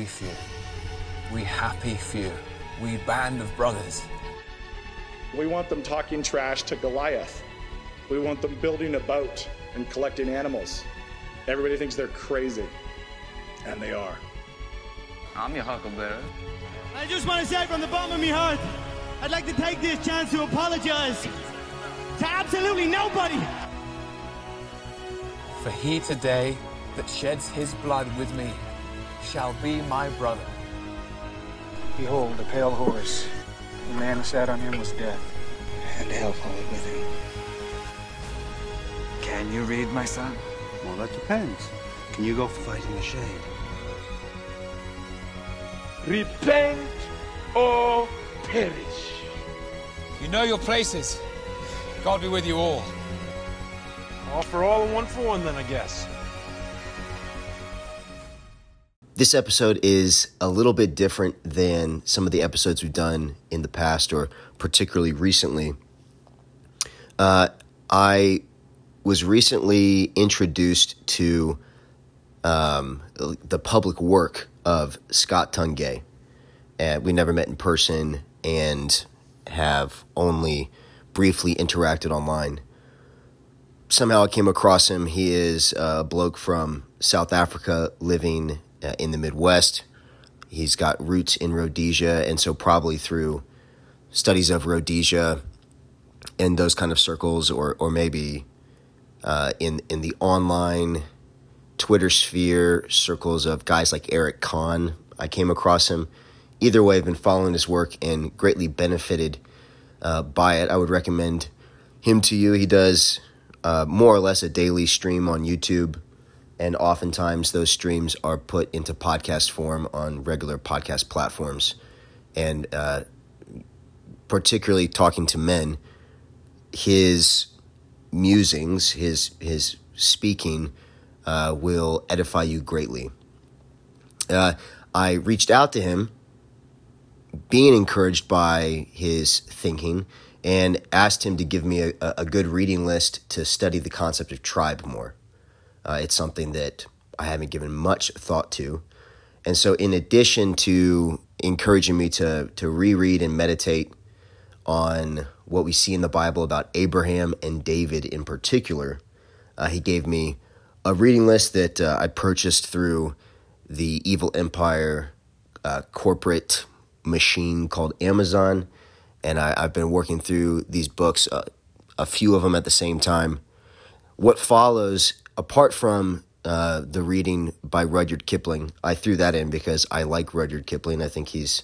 we few, we happy few, we band of brothers. We want them talking trash to Goliath. We want them building a boat and collecting animals. Everybody thinks they're crazy, and they are. I'm your huckleberry. I just want to say from the bottom of my heart, I'd like to take this chance to apologize to absolutely nobody. For he today that sheds his blood with me shall be my brother. Behold, a pale horse. The man who sat on him was death, and hell followed with him. Can you read, my son? Well, that depends. Can you go fight in the shade? Repent or perish. You know your places. God be with you all. All for all and one for one, then, I guess. This episode is a little bit different than some of the episodes we've done in the past or particularly recently. Uh, I was recently introduced to um, the public work of Scott Tungay. We never met in person and have only briefly interacted online. Somehow I came across him. He is a bloke from South Africa living uh, in the Midwest. He's got roots in Rhodesia, and so probably through studies of Rhodesia in those kind of circles, or or maybe uh, in in the online Twitter sphere circles of guys like Eric Kahn. I came across him. Either way, I've been following his work and greatly benefited uh, by it. I would recommend him to you. He does uh, more or less a daily stream on YouTube and oftentimes those streams are put into podcast form on regular podcast platforms. And uh, particularly talking to men his musings his his speaking uh, will edify you greatly. Uh, i reached out to him being encouraged by his thinking and asked him to give me a, a good reading list to study the concept of tribe more uh, it's something that I haven't given much thought to. And so, in addition to encouraging me to, to reread and meditate on what we see in the Bible about Abraham and David in particular, uh, he gave me a reading list that uh, I purchased through the Evil Empire uh, corporate machine called Amazon. And I, have been working through these books, uh, a few of them at the same time. What follows apart from uh, the reading by Rudyard Kipling, I threw that in because I like Rudyard Kipling. I think he's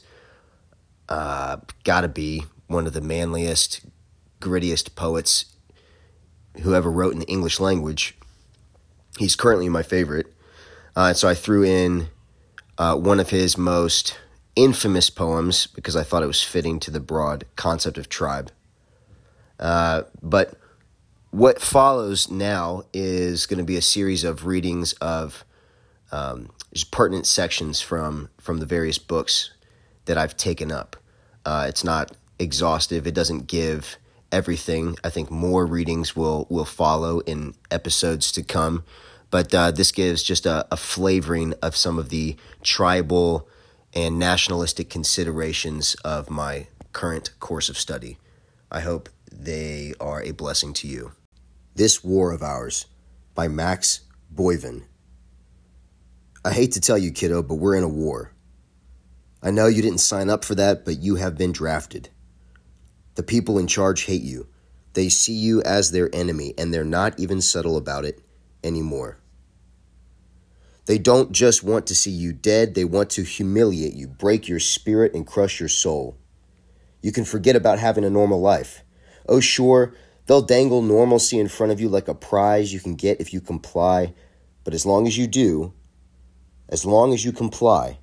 uh, got to be one of the manliest, grittiest poets who ever wrote in the English language. He's currently my favorite. Uh, so I threw in uh, one of his most infamous poems because I thought it was fitting to the broad concept of tribe. Uh, but what follows now is going to be a series of readings of um, just pertinent sections from from the various books that I've taken up. Uh, it's not exhaustive. It doesn't give everything. I think more readings will will follow in episodes to come, but uh, this gives just a, a flavoring of some of the tribal and nationalistic considerations of my current course of study. I hope they are a blessing to you. This War of Ours by Max Boyvan. I hate to tell you, kiddo, but we're in a war. I know you didn't sign up for that, but you have been drafted. The people in charge hate you. They see you as their enemy, and they're not even subtle about it anymore. They don't just want to see you dead, they want to humiliate you, break your spirit, and crush your soul. You can forget about having a normal life. Oh, sure, They'll dangle normalcy in front of you like a prize you can get if you comply, but as long as you do, as long as you comply,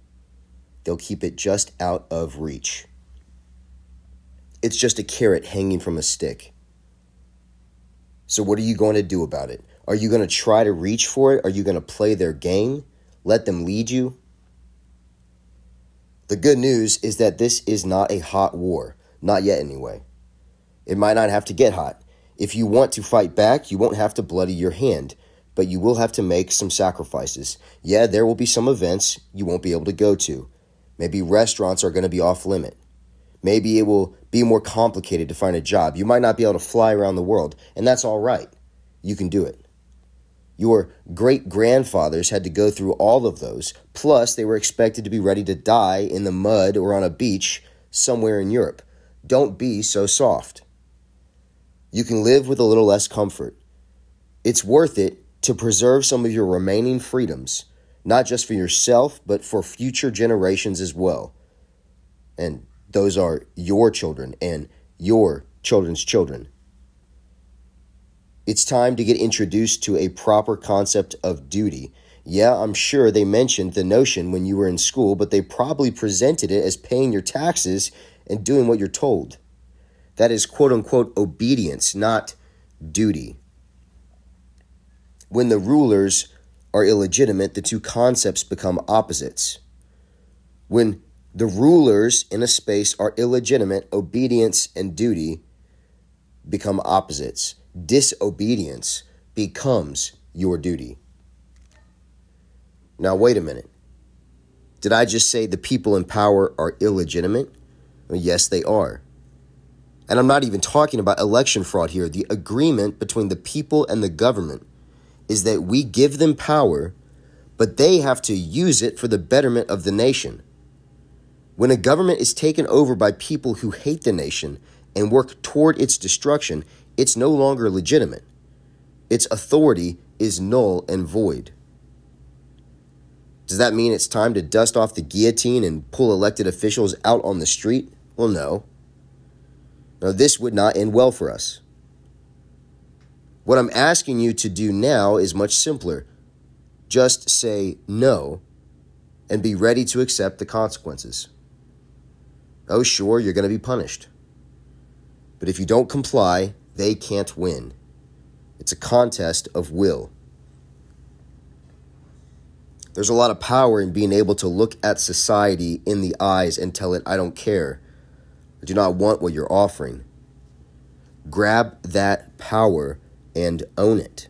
they'll keep it just out of reach. It's just a carrot hanging from a stick. So, what are you going to do about it? Are you going to try to reach for it? Are you going to play their game? Let them lead you? The good news is that this is not a hot war. Not yet, anyway. It might not have to get hot. If you want to fight back, you won't have to bloody your hand. but you will have to make some sacrifices. Yeah, there will be some events you won't be able to go to. Maybe restaurants are going to be off limit. Maybe it will be more complicated to find a job. You might not be able to fly around the world, and that's all right. You can do it. Your great grandfathers had to go through all of those, plus, they were expected to be ready to die in the mud or on a beach somewhere in Europe. Don't be so soft. You can live with a little less comfort. It's worth it to preserve some of your remaining freedoms, not just for yourself, but for future generations as well. And those are your children and your children's children. It's time to get introduced to a proper concept of duty. Yeah, I'm sure they mentioned the notion when you were in school, but they probably presented it as paying your taxes and doing what you're told. That is quote unquote obedience, not duty. When the rulers are illegitimate, the two concepts become opposites. When the rulers in a space are illegitimate, obedience and duty become opposites disobedience becomes your duty. Now, wait a minute. Did I just say the people in power are illegitimate? Well, yes, they are. And I'm not even talking about election fraud here. The agreement between the people and the government is that we give them power, but they have to use it for the betterment of the nation. When a government is taken over by people who hate the nation and work toward its destruction, it's no longer legitimate. Its authority is null and void. Does that mean it's time to dust off the guillotine and pull elected officials out on the street? Well, no. No, this would not end well for us. What I'm asking you to do now is much simpler. Just say no and be ready to accept the consequences. Oh, sure, you're going to be punished. But if you don't comply, they can't win. It's a contest of will. There's a lot of power in being able to look at society in the eyes and tell it, I don't care. I do not want what you're offering. Grab that power and own it.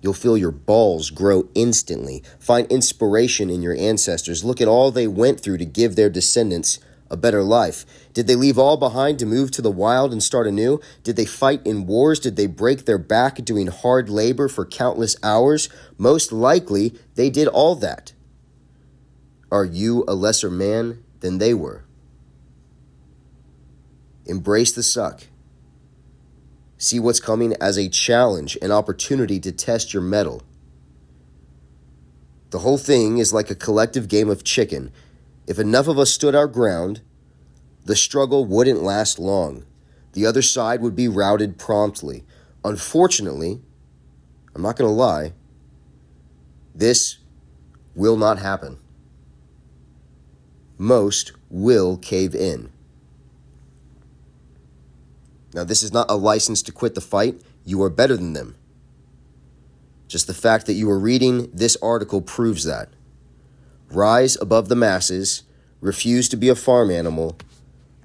You'll feel your balls grow instantly. Find inspiration in your ancestors. Look at all they went through to give their descendants a better life? Did they leave all behind to move to the wild and start anew? Did they fight in wars? Did they break their back doing hard labor for countless hours? Most likely, they did all that. Are you a lesser man than they were? Embrace the suck. See what's coming as a challenge, an opportunity to test your mettle. The whole thing is like a collective game of chicken if enough of us stood our ground, the struggle wouldn't last long. The other side would be routed promptly. Unfortunately, I'm not going to lie, this will not happen. Most will cave in. Now, this is not a license to quit the fight. You are better than them. Just the fact that you are reading this article proves that. Rise above the masses, refuse to be a farm animal,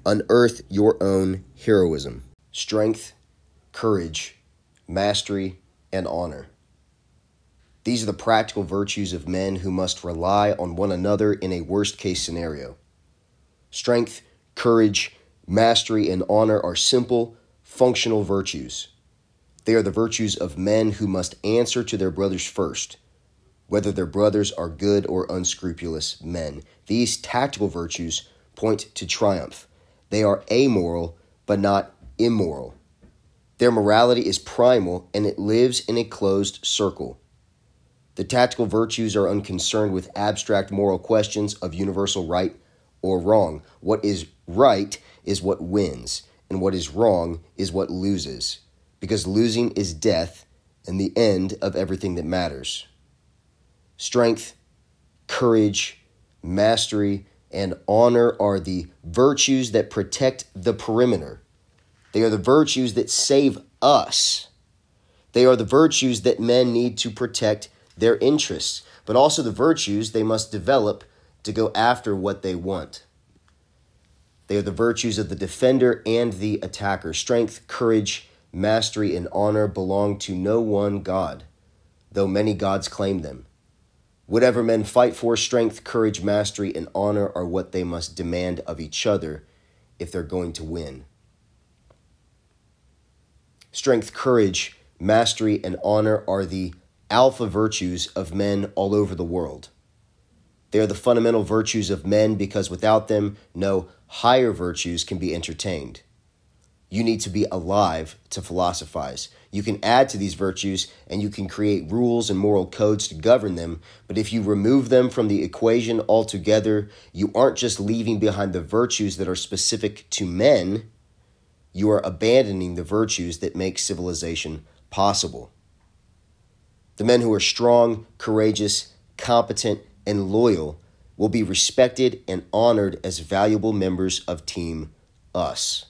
unearth your own heroism, strength, courage, mastery, and honor. These are the practical virtues of men who must rely on one another in a worst case scenario. Strength, courage, mastery, and honor are simple, functional virtues. They are the virtues of men who must answer to their brothers first whether their brothers are good or unscrupulous men. These tactical virtues point to triumph. They are amoral, but not immoral. Their morality is primal and it lives in a closed circle. The tactical virtues are unconcerned with abstract moral questions of universal right or wrong. What is right is what wins, and what is wrong is what loses, because losing is death and the end of everything that matters strength, courage, mastery, and honor are the virtues that protect the perimeter. They are the virtues that save us. They are the virtues that men need to protect their interests, but also the virtues they must develop to go after what they want. They are the virtues of the defender and the attacker. Strength, courage, mastery, and honor belong to no one God. though many gods claim them. Whatever men fight for, strength, courage, mastery, and honor are what they must demand of each other if they're going to win. Strength, courage, mastery, and honor are the alpha virtues of men all over the world. They are the fundamental virtues of men because without them, no higher virtues can be entertained. You need to be alive to philosophize. You can add to these virtues and you can create rules and moral codes to govern them, but if you remove them from the equation altogether, you aren't just leaving behind the virtues that are specific to men, you are abandoning the virtues that make civilization possible. The men who are strong, courageous, competent, and loyal will be respected and honored as valuable members of Team Us.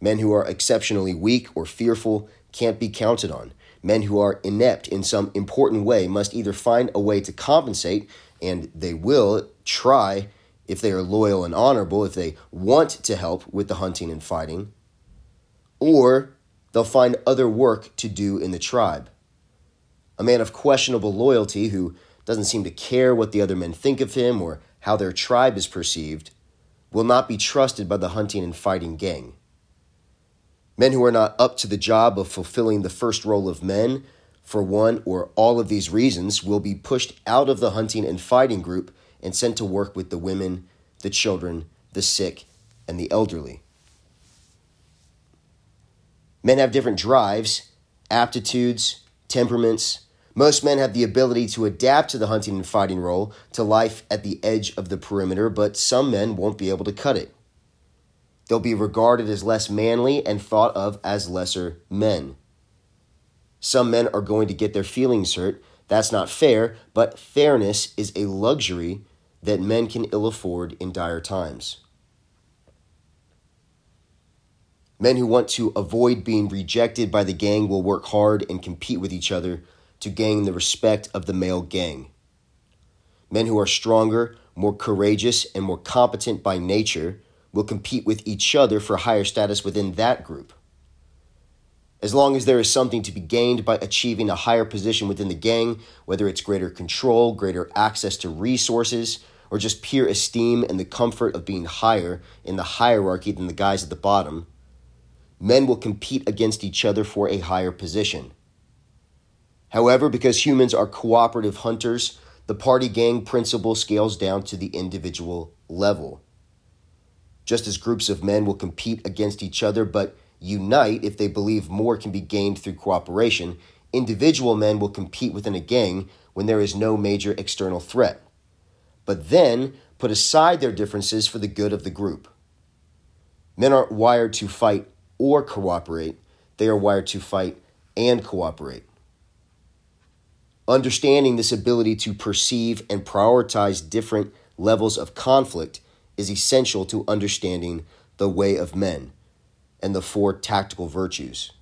Men who are exceptionally weak or fearful can't be counted on. Men who are inept in some important way must either find a way to compensate, and they will try if they are loyal and honorable, if they want to help with the hunting and fighting, or they'll find other work to do in the tribe. A man of questionable loyalty who doesn't seem to care what the other men think of him or how their tribe is perceived will not be trusted by the hunting and fighting gang. Men who are not up to the job of fulfilling the first role of men, for one or all of these reasons, will be pushed out of the hunting and fighting group and sent to work with the women, the children, the sick, and the elderly. Men have different drives, aptitudes, temperaments. Most men have the ability to adapt to the hunting and fighting role, to life at the edge of the perimeter, but some men won't be able to cut it. They'll be regarded as less manly and thought of as lesser men. Some men are going to get their feelings hurt. That's not fair, but fairness is a luxury that men can ill afford in dire times. Men who want to avoid being rejected by the gang will work hard and compete with each other to gain the respect of the male gang. Men who are stronger, more courageous, and more competent by nature will compete with each other for higher status within that group. As long as there is something to be gained by achieving a higher position within the gang, whether it's greater control, greater access to resources, or just pure esteem and the comfort of being higher in the hierarchy than the guys at the bottom, men will compete against each other for a higher position. However, because humans are cooperative hunters, the party gang principle scales down to the individual level just as groups of men will compete against each other but unite if they believe more can be gained through cooperation, individual men will compete within a gang when there is no major external threat. But then put aside their differences for the good of the group. Men aren't wired to fight or cooperate, they are wired to fight and cooperate. Understanding this ability to perceive and prioritize different levels of conflict is essential to understanding the way of men and the four tactical virtues.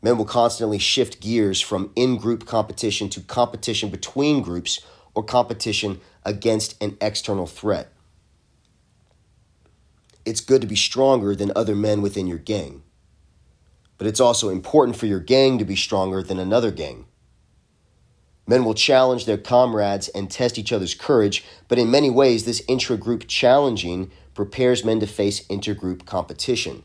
Men will constantly shift gears from in group competition to competition between groups or competition against an external threat. It's good to be stronger than other men within your gang, but it's also important for your gang to be stronger than another gang. Men will challenge their comrades and test each other's courage, but in many ways, this intra group challenging prepares men to face intergroup competition.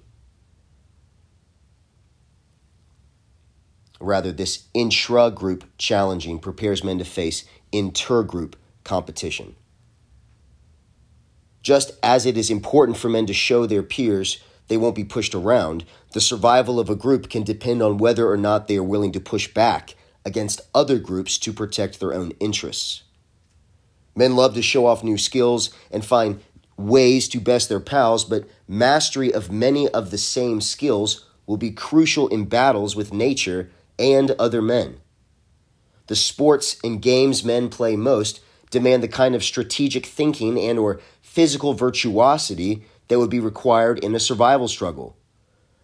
Rather, this intra group challenging prepares men to face intergroup competition. Just as it is important for men to show their peers they won't be pushed around, the survival of a group can depend on whether or not they are willing to push back against other groups to protect their own interests. Men love to show off new skills and find ways to best their pals, but mastery of many of the same skills will be crucial in battles with nature and other men. The sports and games men play most demand the kind of strategic thinking and or physical virtuosity that would be required in a survival struggle.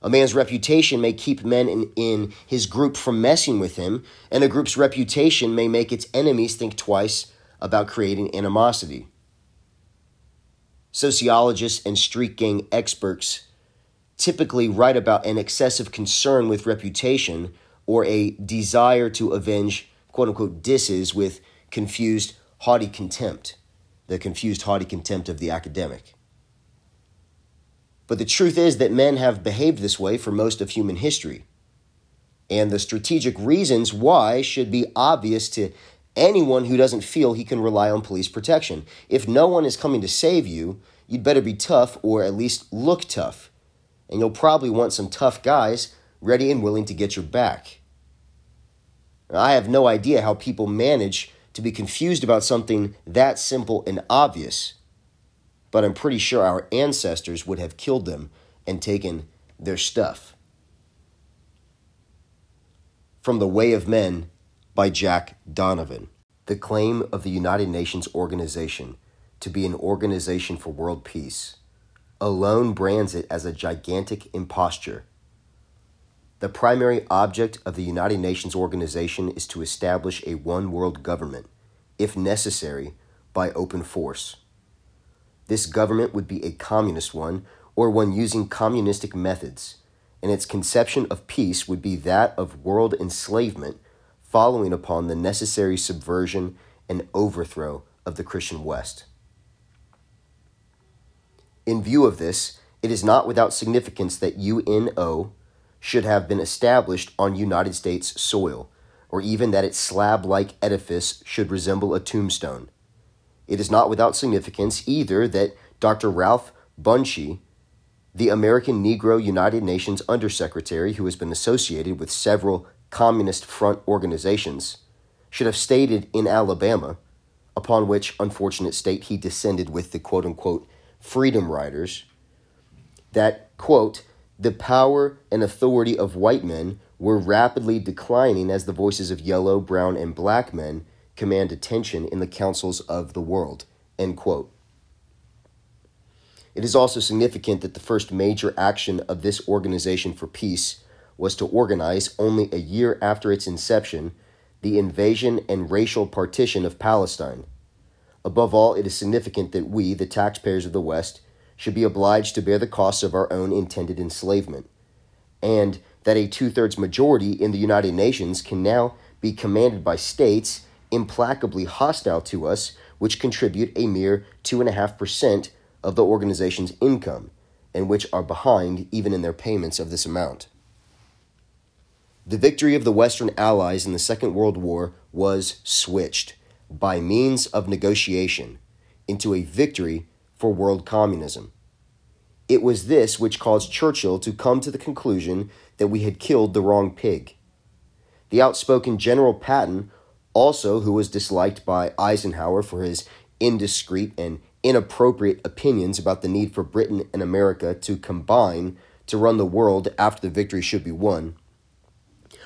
A man's reputation may keep men in, in his group from messing with him, and a group's reputation may make its enemies think twice about creating animosity. Sociologists and street gang experts typically write about an excessive concern with reputation or a desire to avenge quote unquote disses with confused, haughty contempt, the confused, haughty contempt of the academic. But the truth is that men have behaved this way for most of human history. And the strategic reasons why should be obvious to anyone who doesn't feel he can rely on police protection. If no one is coming to save you, you'd better be tough or at least look tough. And you'll probably want some tough guys ready and willing to get your back. I have no idea how people manage to be confused about something that simple and obvious, but I'm pretty sure our ancestors would have killed them and taken their stuff. From The Way of Men by Jack Donovan. The claim of the United Nations organization to be an organization for world peace alone brands it as a gigantic imposture. The primary object of the United Nations organization is to establish a one world government, if necessary, by open force. This government would be a communist one or one using communistic methods, and its conception of peace would be that of world enslavement following upon the necessary subversion and overthrow of the Christian West. In view of this, it is not without significance that UNO should have been established on United States soil, or even that its slab like edifice should resemble a tombstone. It is not without significance either that Dr. Ralph Bunche, the American Negro United Nations Undersecretary who has been associated with several Communist Front organizations, should have stated in Alabama, upon which unfortunate state he descended with the quote unquote Freedom Riders, that, quote, the power and authority of white men were rapidly declining as the voices of yellow, brown, and black men command attention in the councils of the world. End quote. It is also significant that the first major action of this organization for peace was to organize, only a year after its inception, the invasion and racial partition of Palestine. Above all, it is significant that we, the taxpayers of the West, should be obliged to bear the costs of our own intended enslavement, and that a two thirds majority in the United Nations can now be commanded by states implacably hostile to us, which contribute a mere 2.5% of the organization's income, and which are behind even in their payments of this amount. The victory of the Western Allies in the Second World War was switched, by means of negotiation, into a victory for world communism. It was this which caused Churchill to come to the conclusion that we had killed the wrong pig. The outspoken General Patton, also who was disliked by Eisenhower for his indiscreet and inappropriate opinions about the need for Britain and America to combine to run the world after the victory should be won,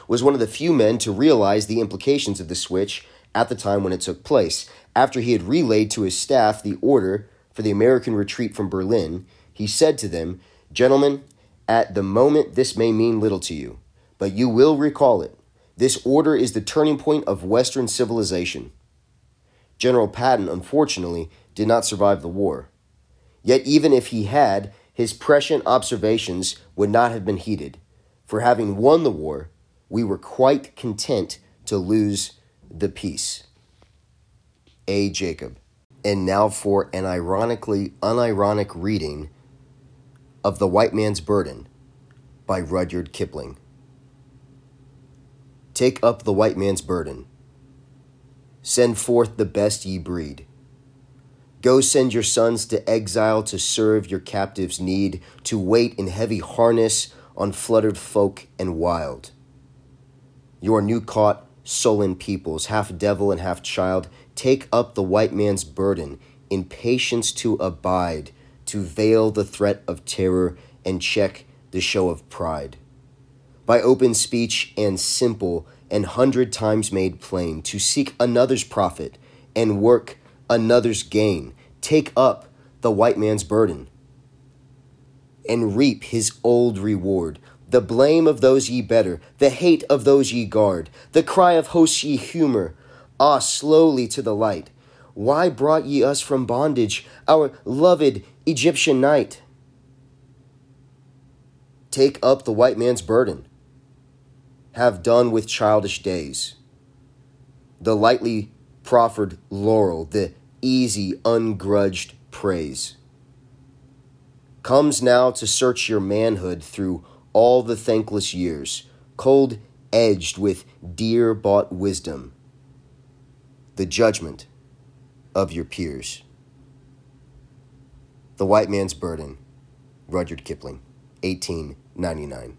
was one of the few men to realize the implications of the switch at the time when it took place. After he had relayed to his staff the order for the American retreat from Berlin, he said to them, Gentlemen, at the moment this may mean little to you, but you will recall it. This order is the turning point of Western civilization. General Patton, unfortunately, did not survive the war. Yet, even if he had, his prescient observations would not have been heeded, for having won the war, we were quite content to lose the peace. A. Jacob. And now for an ironically unironic reading of The White Man's Burden by Rudyard Kipling. Take up the white man's burden. Send forth the best ye breed. Go send your sons to exile to serve your captives' need, to wait in heavy harness on fluttered folk and wild. Your new caught, sullen peoples, half devil and half child, take up the white man's burden, in patience to abide, to veil the threat of terror and check the show of pride. By open speech and simple and hundred times made plain, to seek another's profit and work another's gain, take up the white man's burden and reap his old reward the blame of those ye better, the hate of those ye guard, the cry of hosts ye humor, ah, slowly to the light. Why brought ye us from bondage, our loved Egyptian night? Take up the white man's burden. Have done with childish days. The lightly proffered laurel, the easy, ungrudged praise, comes now to search your manhood through all the thankless years, cold edged with dear bought wisdom, the judgment of your peers. The White Man's Burden, Rudyard Kipling, 1899.